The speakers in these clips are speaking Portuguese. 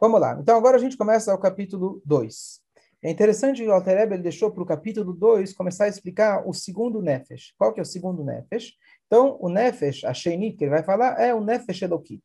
Vamos lá. Então agora a gente começa o capítulo 2. É interessante que o Alter ele deixou para o capítulo 2 começar a explicar o segundo Nefesh. Qual que é o segundo Nefesh? Então, o Nefesh, a Sheinit, que ele vai falar, é o Nefesh Elokit.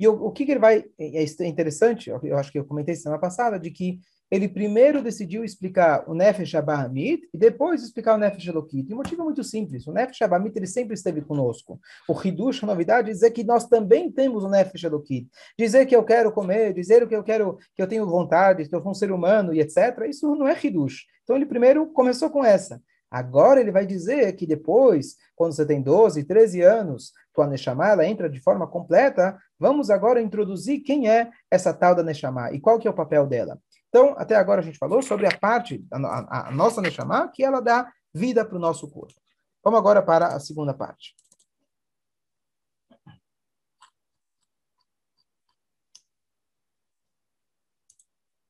E o, o que, que ele vai... É interessante, eu acho que eu comentei semana passada, de que ele primeiro decidiu explicar o Nefesh Abahamit e depois explicar o Nefesh Elokit. E o motivo é muito simples. O Nefesh Abahamit ele sempre esteve conosco. O Hidush, a novidade, é dizer que nós também temos o Nefesh Elokit. Dizer que eu quero comer, dizer que eu quero, que eu tenho vontade, que eu sou um ser humano e etc. Isso não é Hidush. Então ele primeiro começou com essa. Agora ele vai dizer que depois, quando você tem 12, 13 anos, tua Neshama ela entra de forma completa, vamos agora introduzir quem é essa tal da Neshama e qual que é o papel dela. Então, até agora a gente falou sobre a parte, a, a, nossa Neshama, que ela dá vida para o nosso corpo. Vamos agora para a segunda parte.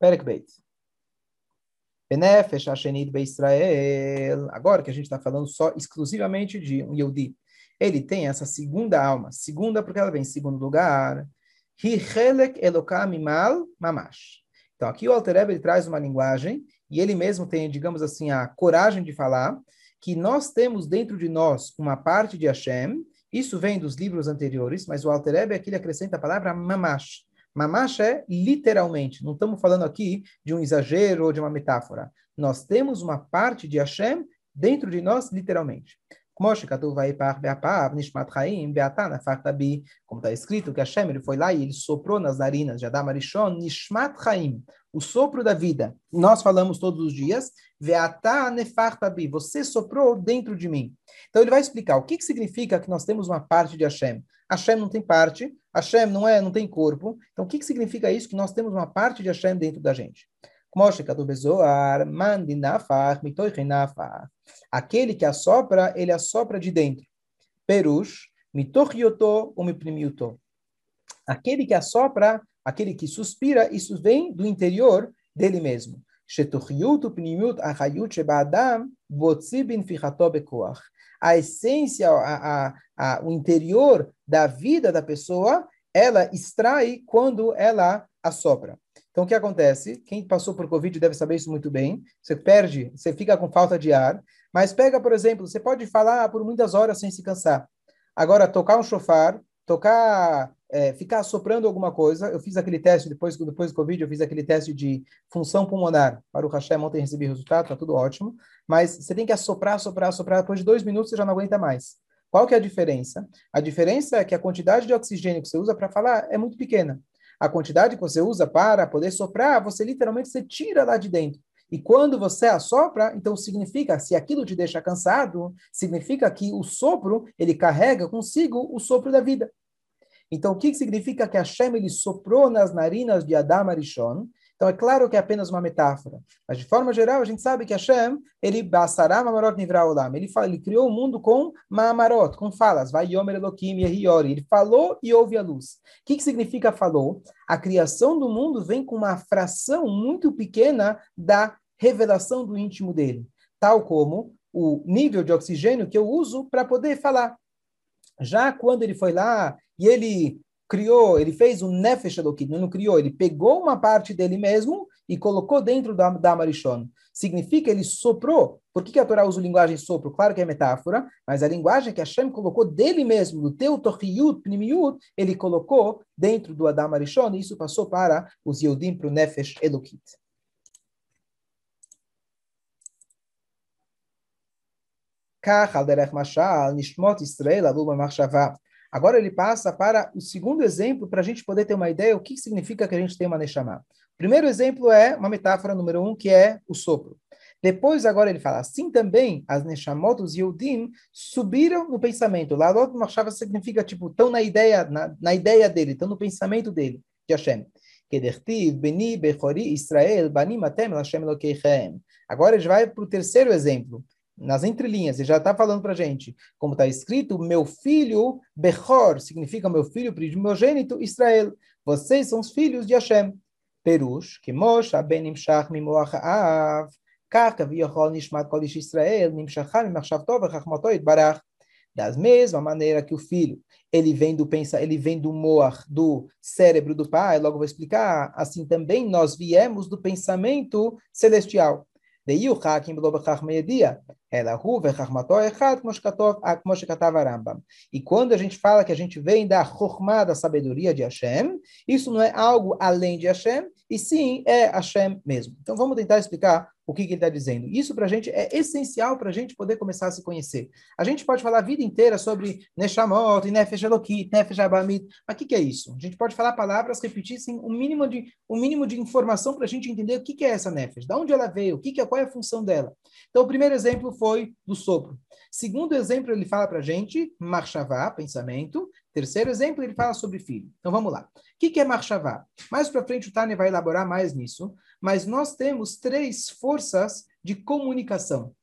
Perek Beit. Benefesh Hashenit Israel. Agora que a gente está falando só exclusivamente de um Yehudi. Ele tem essa segunda alma. Segunda porque ela vem em segundo lugar. Hi Helek Elokam Mal Mamash. Então, aqui o Alter Rebbe, ele traz uma linguagem, e ele mesmo tem, digamos assim, a coragem de falar que nós temos dentro de nós uma parte de Hashem, isso vem dos livros anteriores, mas o Alter Rebbe aqui ele acrescenta a palavra mamash. Mamash é literalmente, não estamos falando aqui de um exagero ou de uma metáfora. Nós temos uma parte de Hashem dentro de nós, literalmente. Como está escrito que Hashem ele foi lá e ele soprou nas narinas de Adam Arishon, Nishmat Chaim, o sopro da vida. Nós falamos todos os dias, Veata Nefartabi, você soprou dentro de mim. Então ele vai explicar o que, que significa que nós temos uma parte de Hashem. Hashem não tem parte, Hashem não é, não tem corpo. Então o que, que significa isso? Que nós temos uma parte de Hashem dentro da gente. Aquele que assopra, ele assopra de dentro. Perush, mitorioto ou miprimiuto. Aquele que assopra, aquele que suspira, isso vem do interior dele mesmo. A essência, a, a, a, o interior da vida da pessoa, ela extrai quando ela assopra. Então, o que acontece? Quem passou por Covid deve saber isso muito bem. Você perde, você fica com falta de ar. Mas pega, por exemplo, você pode falar por muitas horas sem se cansar. Agora, tocar um chofar, tocar, é, ficar soprando alguma coisa. Eu fiz aquele teste, depois, depois do Covid, eu fiz aquele teste de função pulmonar. Para o Hashem, ontem recebi resultado, está tudo ótimo. Mas você tem que assoprar, assoprar, assoprar. Depois de dois minutos, você já não aguenta mais. Qual que é a diferença? A diferença é que a quantidade de oxigênio que você usa para falar é muito pequena a quantidade que você usa para poder soprar, você literalmente você tira lá de dentro. E quando você assopra, então significa, se aquilo te deixa cansado, significa que o sopro, ele carrega consigo o sopro da vida. Então, o que significa que Hashem ele soprou nas narinas de Adam Arishon? Então, é claro que é apenas uma metáfora. Mas, de forma geral, a gente sabe que Hashem, ele basará mamarot nivra olam. Ele, fala, ele criou o mundo com mamarot, com falas. Vai yomer elokim yehiori. Ele falou e houve a luz. O que, que significa falou? A criação do mundo vem com uma fração muito pequena da revelação do íntimo dele. Tal como o nível de oxigênio que eu uso para poder falar. Já quando ele foi lá e ele criou, ele fez um Nefesh Elokit, não criou, ele pegou uma parte dele mesmo e colocou dentro da, da Marishon. Significa ele soprou. Por que, que a Torá usa a linguagem sopro? Claro que é metáfora, mas a linguagem que Hashem colocou dele mesmo, do teu Tochiyut, Pnimiut, ele colocou dentro do Adam Arishon, e isso passou para os Yehudim, para o Nefesh Elokit. כך על דרך משל נשמות ישראל עלו במחשבה Agora ele passa para o segundo exemplo para a gente poder ter uma ideia o que significa que a gente tem uma Neshama. O primeiro exemplo é uma metáfora número um, que é o sopro. Depois, agora ele fala, assim também as Neshamot, os Yehudim, subiram no pensamento. Lá, Lot Machshava significa, tipo, estão na ideia, na, na ideia dele, estão no pensamento dele, de Hashem. Kedertiv, Beni, Bechori, Israel, Hashem. Agora ele vai para o terceiro exemplo nas entrelinhas, ele já está falando para a gente, como está escrito, meu filho, Bechor, significa meu filho primogênito, Israel. Vocês são os filhos de Hashem. Perush, Kimosh, Aben Imshach, Mimoach Av, Karka, Viochol, Nishmat, Kolish, Israel, Nimshacham, Machshav Tov, Rachmató, Barach. Das mesma maneira que o filho, ele vem do pensa, ele vem do moar, do cérebro do pai, logo vou explicar, assim também nós viemos do pensamento celestial. Daí o Hakim meia dia. E quando a gente fala que a gente vem da Chokmah, da sabedoria de Hashem, isso não é algo além de Hashem, e sim é Hashem mesmo. Então vamos tentar explicar o que, que ele está dizendo. Isso para a gente é essencial para a gente poder começar a se conhecer. A gente pode falar a vida inteira sobre Neshamot, Nefesh Elokit, Nefesh Abamit, mas o que, que é isso? A gente pode falar palavras, repetir sem um mínimo de, um mínimo de informação para a gente entender o que, que é essa Nefesh, de onde ela veio, o que, que é, qual é a função dela. Então o primeiro exemplo foi do sopro. Segundo exemplo, ele fala para a gente, Marshavá, pensamento. Terceiro exemplo, ele fala sobre filho. Então vamos lá. O que, é Marshavá? Mais para frente o Tânia vai elaborar mais nisso, mas nós temos três forças de comunicação.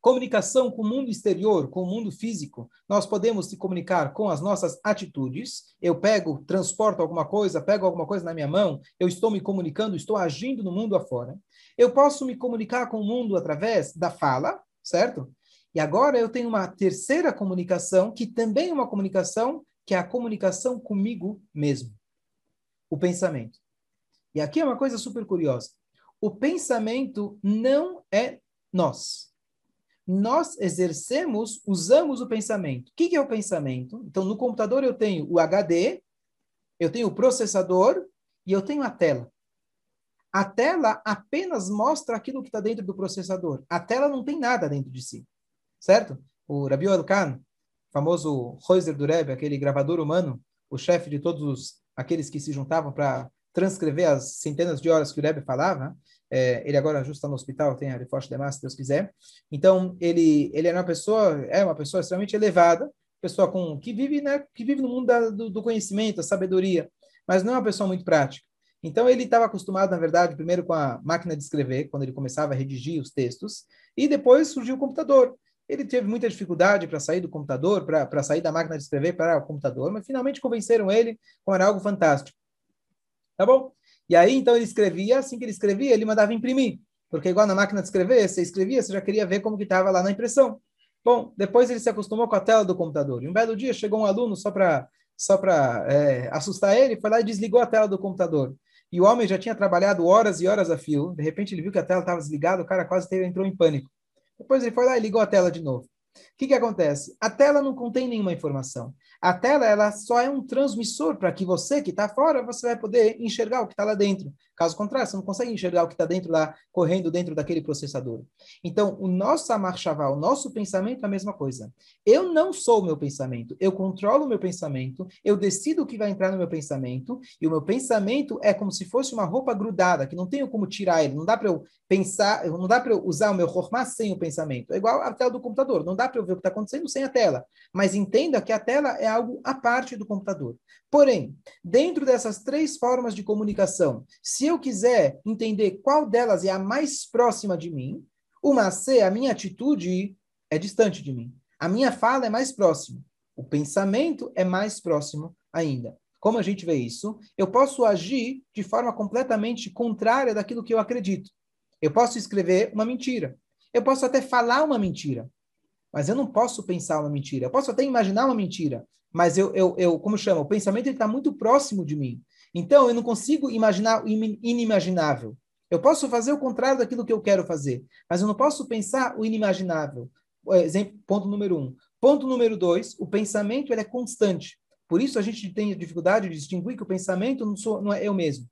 Comunicação com o mundo exterior, com o mundo físico. Nós podemos se comunicar com as nossas atitudes. Eu pego, transporto alguma coisa, pego alguma coisa na minha mão, eu estou me comunicando, estou agindo no mundo afora. Eu posso me comunicar com o mundo através da fala, certo? E agora eu tenho uma terceira comunicação, que também é uma comunicação, que é a comunicação comigo mesmo. O pensamento. E aqui é uma coisa super curiosa. O pensamento não é nós. Nós exercemos, usamos o pensamento. O que é o pensamento? Então, no computador eu tenho o HD, eu tenho o processador e eu tenho a tela. A tela apenas mostra aquilo que está dentro do processador. A tela não tem nada dentro de si. Certo? O Rabi Elkan, famoso Reuser do Rebbe, aquele gravador humano, o chefe de todos aqueles que se juntavam para transcrever as centenas de horas que o Rebbe falava, é, ele agora justo está no hospital, tem a reforço demais, se Deus quiser. Então, ele, ele é uma pessoa, é uma pessoa extremamente elevada, pessoa com, que, vive, né, que vive no mundo da, do, do conhecimento, da sabedoria, mas não é uma pessoa muito prática. Então, ele estava acostumado, na verdade, primeiro com a máquina de escrever, quando ele começava a redigir os textos, e depois surgiu o computador. Ele teve muita dificuldade para sair do computador, para sair da máquina de escrever para o computador, mas finalmente convenceram ele com era algo fantástico. Tá bom? E aí, então, ele escrevia, assim que ele escrevia, ele mandava imprimir. Porque igual na máquina de escrever, você escrevia, você já queria ver como que estava lá na impressão. Bom, depois ele se acostumou com a tela do computador. E um belo dia chegou um aluno só para só para é, assustar ele, foi lá e desligou a tela do computador. E o homem já tinha trabalhado horas e horas a fio. De repente ele viu que a tela estava desligada, o cara quase teve, entrou em pânico. Depois ele foi lá e ligou a tela de novo. O que, que acontece? A tela não contém nenhuma informação. A tela ela só é um transmissor para que você que está fora você vai poder enxergar o que está lá dentro. Caso contrário, você não consegue enxergar o que está dentro lá, correndo dentro daquele processador. Então, o nosso amarchaval, o nosso pensamento é a mesma coisa. Eu não sou o meu pensamento, eu controlo o meu pensamento, eu decido o que vai entrar no meu pensamento, e o meu pensamento é como se fosse uma roupa grudada, que não tenho como tirar ele, não dá para eu pensar, não dá para eu usar o meu formar sem o pensamento. É igual a tela do computador, não dá para eu ver o que está acontecendo sem a tela. Mas entenda que a tela é algo à parte do computador. Porém, dentro dessas três formas de comunicação, se eu quiser entender qual delas é a mais próxima de mim, uma C, a minha atitude é distante de mim. A minha fala é mais próxima. O pensamento é mais próximo ainda. Como a gente vê isso? Eu posso agir de forma completamente contrária daquilo que eu acredito. Eu posso escrever uma mentira. Eu posso até falar uma mentira. Mas eu não posso pensar uma mentira. Eu posso até imaginar uma mentira. Mas eu, eu, eu como chama? O pensamento está muito próximo de mim. Então, eu não consigo imaginar o inimaginável. Eu posso fazer o contrário daquilo que eu quero fazer, mas eu não posso pensar o inimaginável. Exemplo, ponto número um. Ponto número dois, o pensamento ele é constante. Por isso a gente tem dificuldade de distinguir que o pensamento não, sou, não é eu mesmo.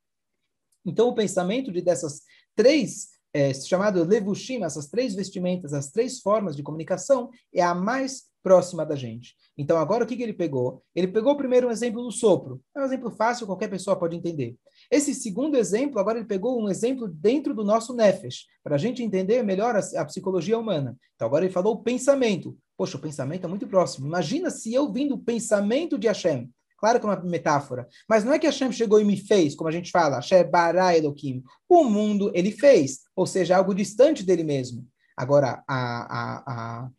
Então, o pensamento de dessas três, é, chamado levushim, essas três vestimentas, as três formas de comunicação, é a mais próxima da gente. Então, agora o que, que ele pegou? Ele pegou primeiro um exemplo do sopro. É um exemplo fácil, qualquer pessoa pode entender. Esse segundo exemplo, agora ele pegou um exemplo dentro do nosso nefesh, para a gente entender melhor a, a, psicologia humana. Então, agora ele falou o pensamento. Poxa, o pensamento é muito próximo. Imagina se eu vim do pensamento de Hashem. Claro que é uma metáfora. Mas não é que Hashem chegou e me fez, como a gente fala, Hashem bara Elohim. O mundo ele fez, ou seja, algo distante dele mesmo. Agora, a, a, a,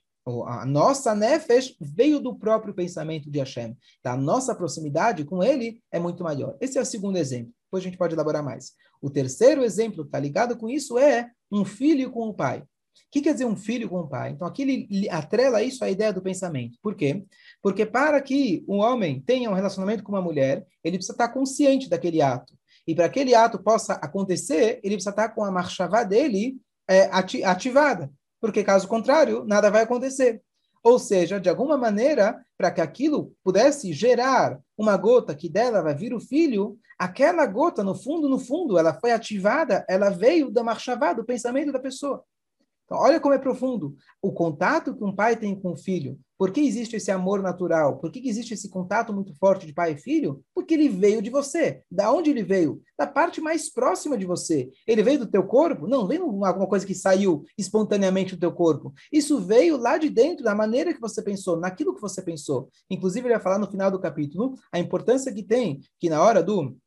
a nossa nefesh veio do próprio pensamento de Hashem. A nossa proximidade com ele é muito maior. Esse é o segundo exemplo. Depois a gente pode elaborar mais. O terceiro exemplo que está ligado com isso é um filho com o pai. O que quer dizer um filho com um pai? Então, aqui ele atrela isso à ideia do pensamento. Por quê? Porque para que um homem tenha um relacionamento com uma mulher, ele precisa estar consciente daquele ato. E para que aquele ato possa acontecer, ele precisa estar com a marchavá dele é, ativada. Porque, caso contrário, nada vai acontecer. Ou seja, de alguma maneira, para que aquilo pudesse gerar uma gota que dela vai vir o filho, aquela gota, no fundo, no fundo, ela foi ativada, ela veio da marchavá, do pensamento da pessoa. Então, olha como é profundo. O contato que um pai tem com o filho. Por que existe esse amor natural? Por que existe esse contato muito forte de pai e filho? Porque ele veio de você. Da onde ele veio? Da parte mais próxima de você. Ele veio do teu corpo? Não, veio alguma coisa que saiu espontaneamente do teu corpo. Isso veio lá de dentro, da maneira que você pensou, naquilo que você pensou. Inclusive, ele vai falar no final do capítulo a importância que tem que na hora do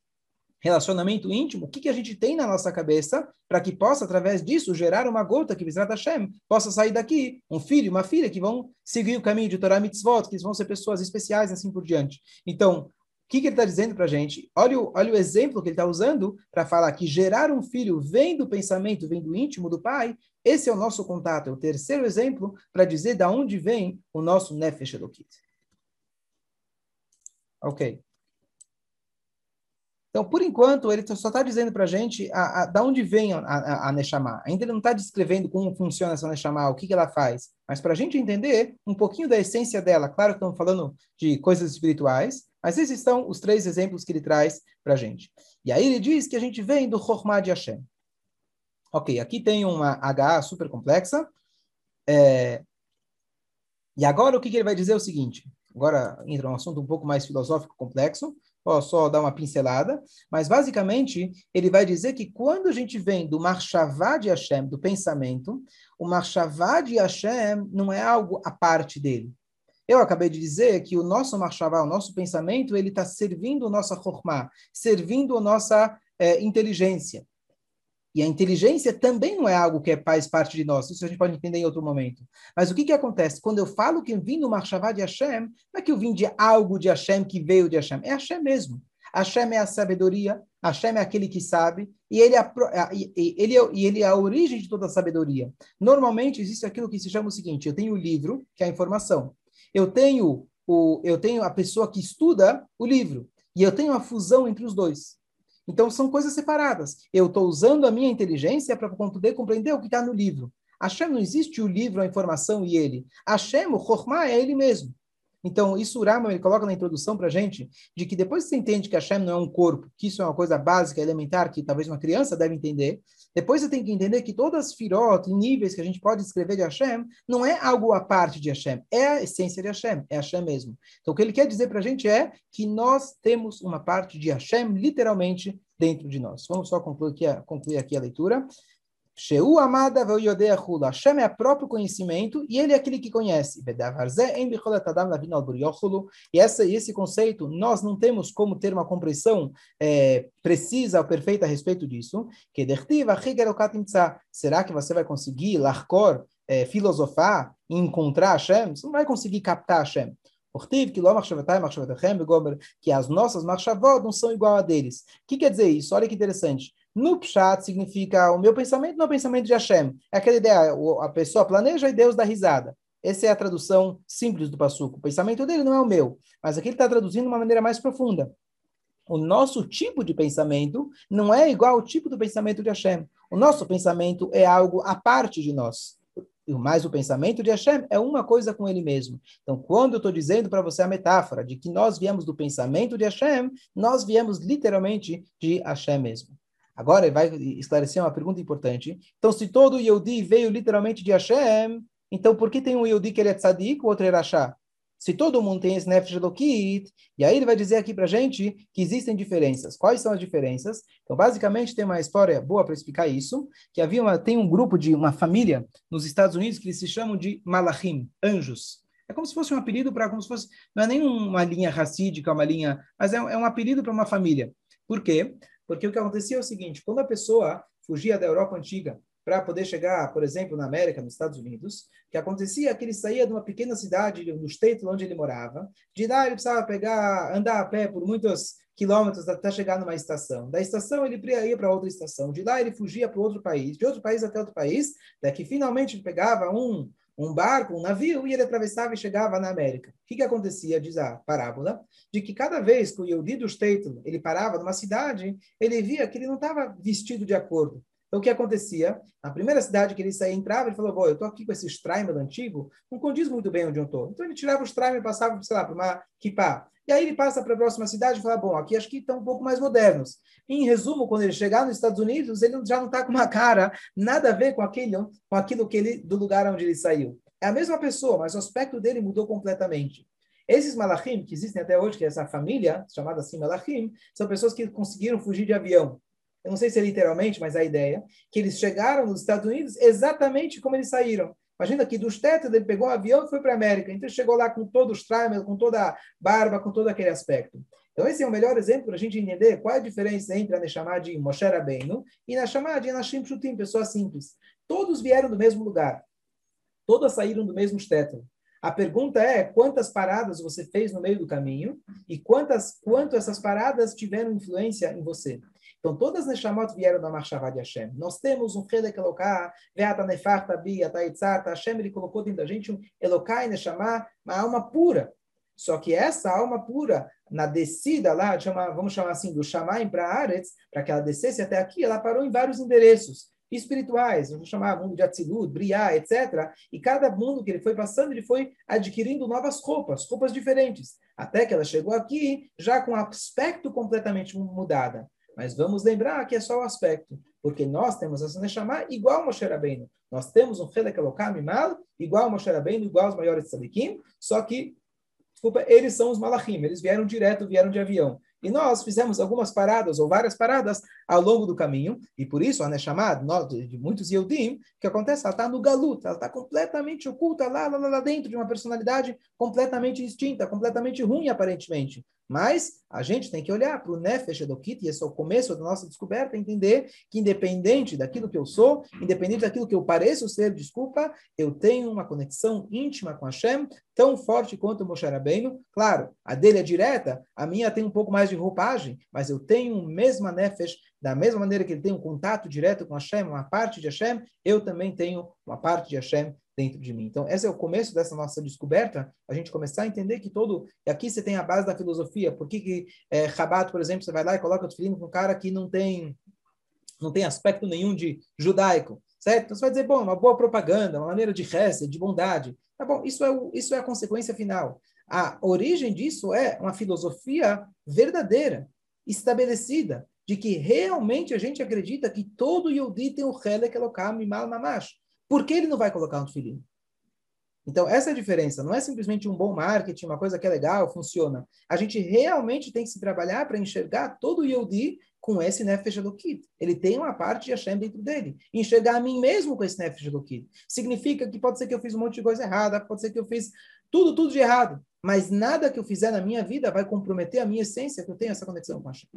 relacionamento íntimo, o que, que a gente tem na nossa cabeça para que possa, através disso, gerar uma gota que Bizrat Hashem possa sair daqui, um filho, uma filha que vão seguir o caminho de Torah Mitzvot, que vão ser pessoas especiais assim por diante. Então, o que, que ele está dizendo para a gente? Olha o, olha o exemplo que ele está usando para falar que gerar um filho vem do pensamento, vem do íntimo do pai. Esse é o nosso contato, é o terceiro exemplo para dizer da onde vem o nosso Nefesh Elokit. Ok. Então, por enquanto, ele só está dizendo para a gente da onde vem a, a, a Neshama. Ainda ele não está descrevendo como funciona essa Neshama, o que, que ela faz. Mas para a gente entender um pouquinho da essência dela, claro que estamos falando de coisas espirituais, mas esses são os três exemplos que ele traz para a gente. E aí ele diz que a gente vem do Chokhmah de Hashem. Ok, aqui tem uma H super complexa. É... E agora o que, que ele vai dizer é o seguinte. Agora entra um assunto um pouco mais filosófico, complexo. Posso só dar uma pincelada, mas basicamente ele vai dizer que quando a gente vem do Marshavá de Hashem, do pensamento, o Marshavá de Hashem não é algo à parte dele. Eu acabei de dizer que o nosso Marshavá, o nosso pensamento, ele está servindo a nossa Chokhmah, servindo a nossa é, inteligência. E a inteligência também não é algo que é, faz parte de nós. Isso a gente pode entender em outro momento. Mas o que, que acontece? Quando eu falo que eu vim do Marshavá de Hashem, não é que eu vim de algo de Hashem que veio de Hashem. É Hashem mesmo. Hashem é a sabedoria, Hashem é aquele que sabe, e ele, é, ele, é, ele é a origem de toda a sabedoria. Normalmente existe aquilo que se chama o seguinte: eu tenho o livro, que é a informação. Eu tenho, o, eu tenho a pessoa que estuda o livro. E eu tenho a fusão entre os dois. Então, são coisas separadas. Eu estou usando a minha inteligência para poder compreender o que está no livro. Hashem não existe o livro, a informação e ele. Hashem, o Chokhmah, é ele mesmo. Então, isso o ele coloca na introdução para gente, de que depois que você entende que Hashem não é um corpo, que isso é uma coisa básica, elementar, que talvez uma criança deve entender, depois você tem que entender que todas as firot, níveis que a gente pode escrever de Hashem, não é algo à parte de Hashem, é a essência de Hashem, é Hashem mesmo. Então, o que ele quer dizer para a gente é que nós temos uma parte de Hashem, literalmente, dentro de nós. Vamos só concluir aqui a, concluir aqui a leitura. Sheu amada ve'yodea hula. Hashem é próprio conhecimento e ele é aquele que conhece. E essa, esse conceito, nós não temos como ter uma compreensão é, precisa ou perfeita a respeito disso. Será que você vai conseguir, larcor, é, filosofar e encontrar Hashem? Você não vai conseguir captar Hashem. Que as nossas marchavot não são igual a deles. O que quer dizer isso? Olha que interessante. No Pshat significa o meu pensamento não é o pensamento de Hashem. É aquela ideia, a pessoa planeja e Deus dá risada. Essa é a tradução simples do Passuco. O pensamento dele não é o meu, mas aqui ele está traduzindo de uma maneira mais profunda. O nosso tipo de pensamento não é igual ao tipo do pensamento de Hashem. O nosso pensamento é algo à parte de nós. Mas o pensamento de Hashem é uma coisa com ele mesmo. Então, quando eu estou dizendo para você a metáfora de que nós viemos do pensamento de Hashem, nós viemos literalmente de Hashem mesmo. Agora ele vai esclarecer uma pergunta importante. Então, se todo Yehudi veio literalmente de Hashem, então por que tem um Yehudi que ele é tzadik, o outro é Rashá? Se todo mundo tem esse Nefesh Elokit, e aí ele vai dizer aqui para gente que existem diferenças. Quais são as diferenças? Então, basicamente, tem uma história boa para explicar isso, que havia uma, tem um grupo de uma família nos Estados Unidos que eles se chamam de Malachim, anjos. É como se fosse um apelido para, como se fosse, não é nem uma linha racídica, uma linha, mas é, é um apelido para uma família. Por quê? Porque o que acontecia é o seguinte: quando a pessoa fugia da Europa antiga para poder chegar, por exemplo, na América, nos Estados Unidos, o que acontecia é que ele saía de uma pequena cidade, no estado onde ele morava, de lá ele precisava pegar, andar a pé por muitos quilômetros até chegar numa estação. Da estação ele ia para outra estação. De lá ele fugia para outro país. De outro país até outro país. Daqui finalmente ele pegava um um barco, um navio, e ele atravessava e chegava na América. O que, que acontecia, diz a parábola, de que cada vez que o Yehudi do ele parava numa cidade, ele via que ele não estava vestido de acordo. Então, o que acontecia? Na primeira cidade que ele saía, entrava, ele falou, eu estou aqui com esse Straimer antigo, não condiz muito bem onde eu estou. Então, ele tirava o Straimer e passava, sei lá, para uma kippah. E aí ele passa para a próxima cidade e fala, bom, aqui acho que estão um pouco mais modernos. Em resumo, quando ele chegar nos Estados Unidos, ele já não está com uma cara nada a ver com aquilo, com aquilo que ele, do lugar onde ele saiu. É a mesma pessoa, mas o aspecto dele mudou completamente. Esses malachim, que existem até hoje, que é essa família, chamada assim malachim, são pessoas que conseguiram fugir de avião eu não sei se é literalmente, mas a ideia, que eles chegaram nos Estados Unidos exatamente como eles saíram. Imagina que dos tetos ele pegou o avião e foi para a América. Então chegou lá com todo os traumas, com toda a barba, com todo aquele aspecto. Então esse é o melhor exemplo para a gente entender qual é a diferença entre a Neshama de Moshe Rabbeinu e a Neshama de Anashim Shutim, pessoas simples. Todos vieram do mesmo lugar. Todas saíram do mesmo teto. A pergunta é quantas paradas você fez no meio do caminho e quantas quanto essas paradas tiveram influência em você. Então, todas as Neshamot vieram da Marshava de Hashem. Nós temos um Chedek Eloká, Veata Nefarta Bi, Ataitzata, Hashem, ele colocou dentro da gente um Eloká e Neshamá, uma alma pura. Só que essa alma pura, na descida lá, vamos chamar assim, do Shamaim para Aretz, para que ela descesse até aqui, ela parou em vários endereços espirituais, vamos chamar mundo de Atzilut, Briá, etc. E cada mundo que ele foi passando, ele foi adquirindo novas roupas, roupas diferentes, até que ela chegou aqui já com aspecto completamente mudada. Mas vamos lembrar que é só o aspecto, porque nós temos essa Neshama igual Moshe Rabbeinu. Nós temos um Helek Elokam mal igual Moshe Rabbeinu, igual aos maiores tzadikim, só que, desculpa, eles são os malachim, eles vieram direto, vieram de avião. E nós fizemos algumas paradas, ou várias paradas, ao longo do caminho, e por isso a Neshamad, de muitos Yehudim, que acontece, ela está no galut, ela está completamente oculta lá, lá, lá dentro de uma personalidade completamente distinta, completamente ruim, aparentemente. Mas a gente tem que olhar para o Nefesh Edokit, e esse é o começo da nossa descoberta, entender que independente daquilo que eu sou, independente daquilo que eu pareço ser, desculpa, eu tenho uma conexão íntima com Hashem, tão forte quanto o Moshe Rabbeinu. Claro, a dele é direta, a minha tem um pouco mais de roupagem, mas eu tenho a mesma Nefesh, da mesma maneira que ele tem um contato direto com Hashem, uma parte de Hashem, eu também tenho uma parte de Hashem dentro de mim. Então, esse é o começo dessa nossa descoberta, a gente começar a entender que todo... E aqui você tem a base da filosofia. Por que, que é, Rabat, por exemplo, você vai lá e coloca o tefilim com um cara que não tem, não tem aspecto nenhum de judaico, certo? Então, você vai dizer, bom, uma boa propaganda, uma maneira de reza, de bondade. Tá bom, isso é, o, isso é a consequência final. A origem disso é uma filosofia verdadeira, estabelecida, de que realmente a gente acredita que todo Yehudi tem o Helek Elokam Imal Mamash. Por que ele não vai colocar um tefilim? Então, essa é a diferença. Não é simplesmente um bom marketing, uma coisa que é legal, funciona. A gente realmente tem que se trabalhar para enxergar todo o com esse Nefesh Elokit. Ele tem uma parte de Hashem dentro dele. Enxergar a mim mesmo com esse Nefesh Elokit. Significa que pode ser que eu fiz um monte de coisa errada, pode ser que eu fiz tudo, tudo de errado. Mas nada que eu fizer na minha vida vai comprometer a minha essência, que eu tenho essa conexão com Hashem.